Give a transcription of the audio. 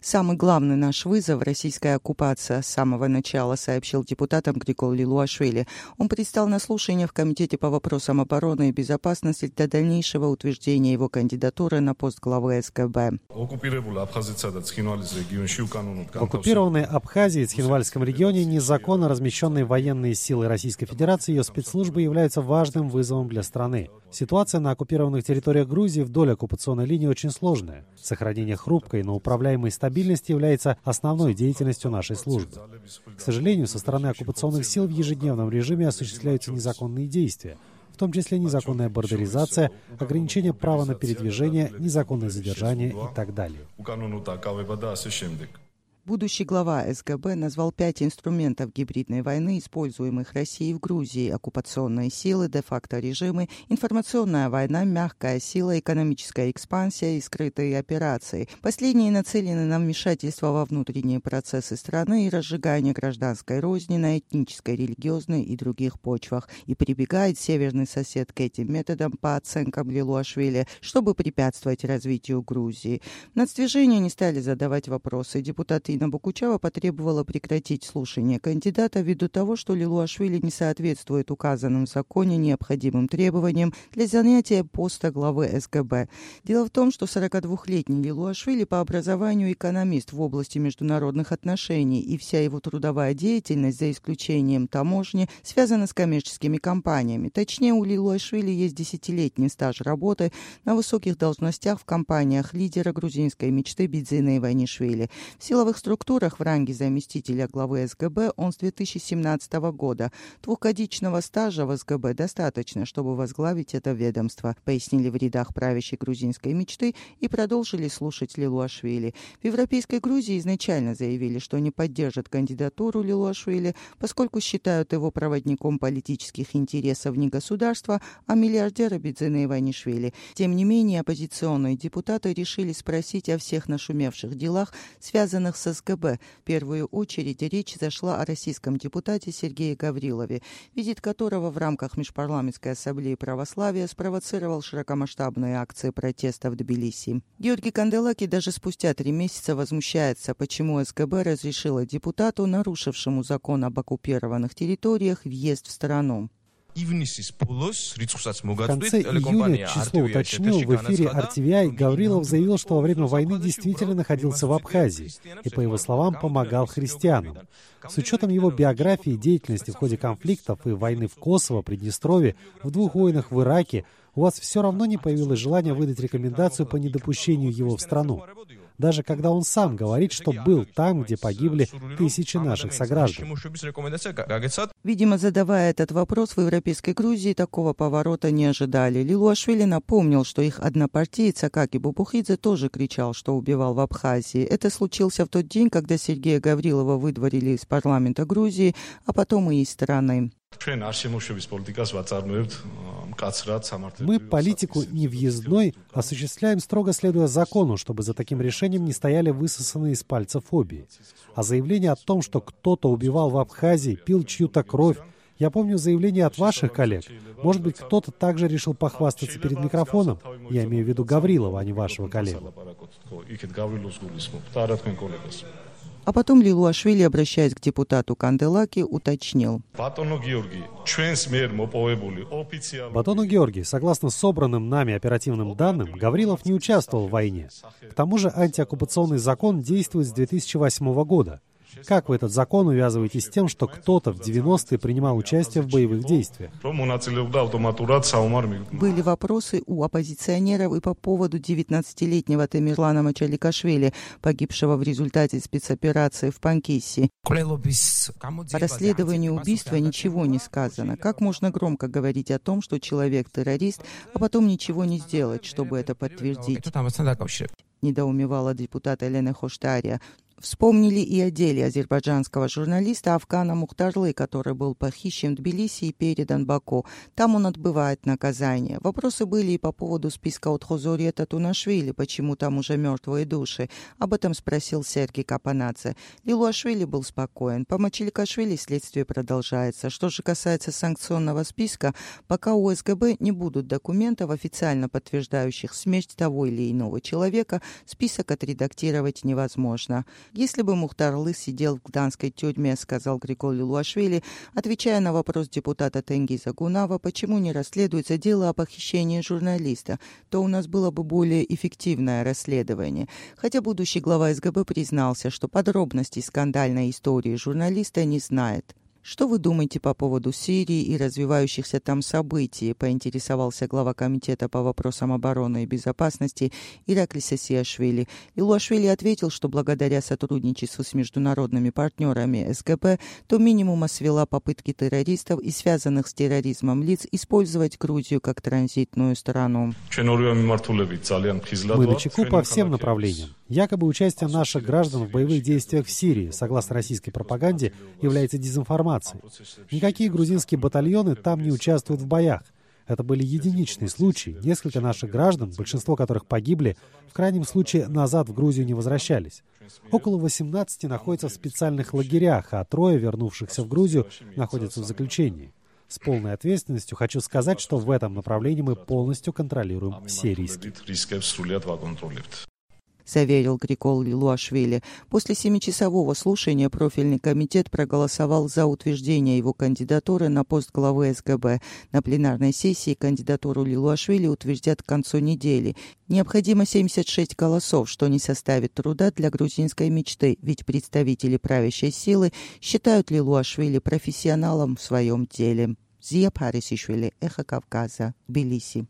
Самый главный наш вызов – российская оккупация с самого начала, сообщил депутатам Григол Лилуашвили. Он предстал на слушание в Комитете по вопросам обороны и безопасности для дальнейшего утверждения его кандидатуры на пост главы СКБ. В оккупированной Абхазии и Цхинвальском регионе незаконно размещенные военные силы Российской Федерации и ее спецслужбы являются важным вызовом для страны. Ситуация на оккупированных территориях Грузии вдоль оккупационной линии очень сложная. Сохранение хрупкой, но управляемой стабильности является основной деятельностью нашей службы. К сожалению, со стороны оккупационных сил в ежедневном режиме осуществляются незаконные действия, в том числе незаконная бордеризация, ограничение права на передвижение, незаконное задержание и так далее. Будущий глава СГБ назвал пять инструментов гибридной войны, используемых Россией в Грузии. Оккупационные силы, де-факто режимы, информационная война, мягкая сила, экономическая экспансия и скрытые операции. Последние нацелены на вмешательство во внутренние процессы страны и разжигание гражданской розни на этнической, религиозной и других почвах. И прибегает северный сосед к этим методам по оценкам Лилуашвили, чтобы препятствовать развитию Грузии. Нацдвижения не стали задавать вопросы. Депутаты Ирина Букучава потребовала прекратить слушание кандидата ввиду того, что Лилуашвили не соответствует указанным в законе необходимым требованиям для занятия поста главы СГБ. Дело в том, что 42-летний Лилуашвили по образованию экономист в области международных отношений, и вся его трудовая деятельность, за исключением таможни, связана с коммерческими компаниями. Точнее, у Лилуашвили есть десятилетний стаж работы на высоких должностях в компаниях лидера грузинской мечты Бидзина Иванишвили. В силовых структурах в ранге заместителя главы СГБ он с 2017 года. Двухгодичного стажа в СГБ достаточно, чтобы возглавить это ведомство, пояснили в рядах правящей грузинской мечты и продолжили слушать Лилуашвили. В Европейской Грузии изначально заявили, что не поддержат кандидатуру Лилуашвили, поскольку считают его проводником политических интересов не государства, а миллиардера Бидзена Иванишвили. Тем не менее, оппозиционные депутаты решили спросить о всех нашумевших делах, связанных с СГБ. В первую очередь речь зашла о российском депутате Сергее Гаврилове, визит которого в рамках Межпарламентской ассамблеи православия спровоцировал широкомасштабные акции протеста в Тбилиси. Георгий Канделаки даже спустя три месяца возмущается, почему СГБ разрешила депутату, нарушившему закон об оккупированных территориях, въезд в страну. В конце июня число уточнил в эфире RTVI, Гаврилов заявил, что во время войны действительно находился в Абхазии. И, по его словам, помогал христианам. С учетом его биографии и деятельности в ходе конфликтов и войны в Косово, Приднестровье, в двух войнах в Ираке, у вас все равно не появилось желания выдать рекомендацию по недопущению его в страну даже когда он сам говорит, что был там, где погибли тысячи наших сограждан. Видимо, задавая этот вопрос, в Европейской Грузии такого поворота не ожидали. Лилуашвили напомнил, что их однопартиец Акаки Бубухидзе тоже кричал, что убивал в Абхазии. Это случился в тот день, когда Сергея Гаврилова выдворили из парламента Грузии, а потом и из страны. Мы политику невъездной осуществляем строго следуя закону, чтобы за таким решением не стояли высосанные из пальца фобии. А заявление о том, что кто-то убивал в Абхазии, пил чью-то кровь, я помню заявление от ваших коллег. Может быть, кто-то также решил похвастаться перед микрофоном? Я имею в виду Гаврилова, а не вашего коллегу. А потом Лилуашвили, обращаясь к депутату Канделаки, уточнил. Батону Георгий, согласно собранным нами оперативным данным, Гаврилов не участвовал в войне. К тому же антиоккупационный закон действует с 2008 года. Как вы этот закон увязываете с тем, что кто-то в 90-е принимал участие в боевых действиях? Были вопросы у оппозиционеров и по поводу 19-летнего Тамерлана Мачаликашвили, погибшего в результате спецоперации в Панкисси. По расследованию убийства ничего не сказано. Как можно громко говорить о том, что человек террорист, а потом ничего не сделать, чтобы это подтвердить? недоумевала депутат Елена Хоштария. Вспомнили и о деле азербайджанского журналиста Афгана Мухтарлы, который был похищен в Тбилиси и передан Баку. Там он отбывает наказание. Вопросы были и по поводу списка от Хозурета Тунашвили, почему там уже мертвые души. Об этом спросил Сергей Капанадзе. Лилуашвили был спокоен. По Мачеликашвили следствие продолжается. Что же касается санкционного списка, пока у СГБ не будут документов, официально подтверждающих смерть того или иного человека, список отредактировать невозможно. Если бы Мухтарлы сидел в гданской тюрьме, сказал Григорий Луашвили, отвечая на вопрос депутата Тенгиза Гунава, почему не расследуется дело о похищении журналиста, то у нас было бы более эффективное расследование. Хотя будущий глава СГБ признался, что подробностей скандальной истории журналиста не знает. Что вы думаете по поводу Сирии и развивающихся там событий, поинтересовался глава комитета по вопросам обороны и безопасности Ираклис Сиашвили. Илуашвили ответил, что благодаря сотрудничеству с международными партнерами СГП, то минимума свела попытки террористов и связанных с терроризмом лиц использовать Грузию как транзитную страну. Мы на чеку по всем направлениям. Якобы участие наших граждан в боевых действиях в Сирии, согласно российской пропаганде, является дезинформацией. Никакие грузинские батальоны там не участвуют в боях. Это были единичные случаи. Несколько наших граждан, большинство которых погибли, в крайнем случае назад в Грузию не возвращались. Около 18 находятся в специальных лагерях, а трое, вернувшихся в Грузию, находятся в заключении. С полной ответственностью хочу сказать, что в этом направлении мы полностью контролируем все риски заверил Грикол Луашвили. После семичасового слушания профильный комитет проголосовал за утверждение его кандидатуры на пост главы СГБ. На пленарной сессии кандидатуру Лилуашвили утвердят к концу недели. Необходимо 76 голосов, что не составит труда для грузинской мечты, ведь представители правящей силы считают Лилуашвили профессионалом в своем деле. Зия Парисишвили, Эхо Кавказа, Тбилиси.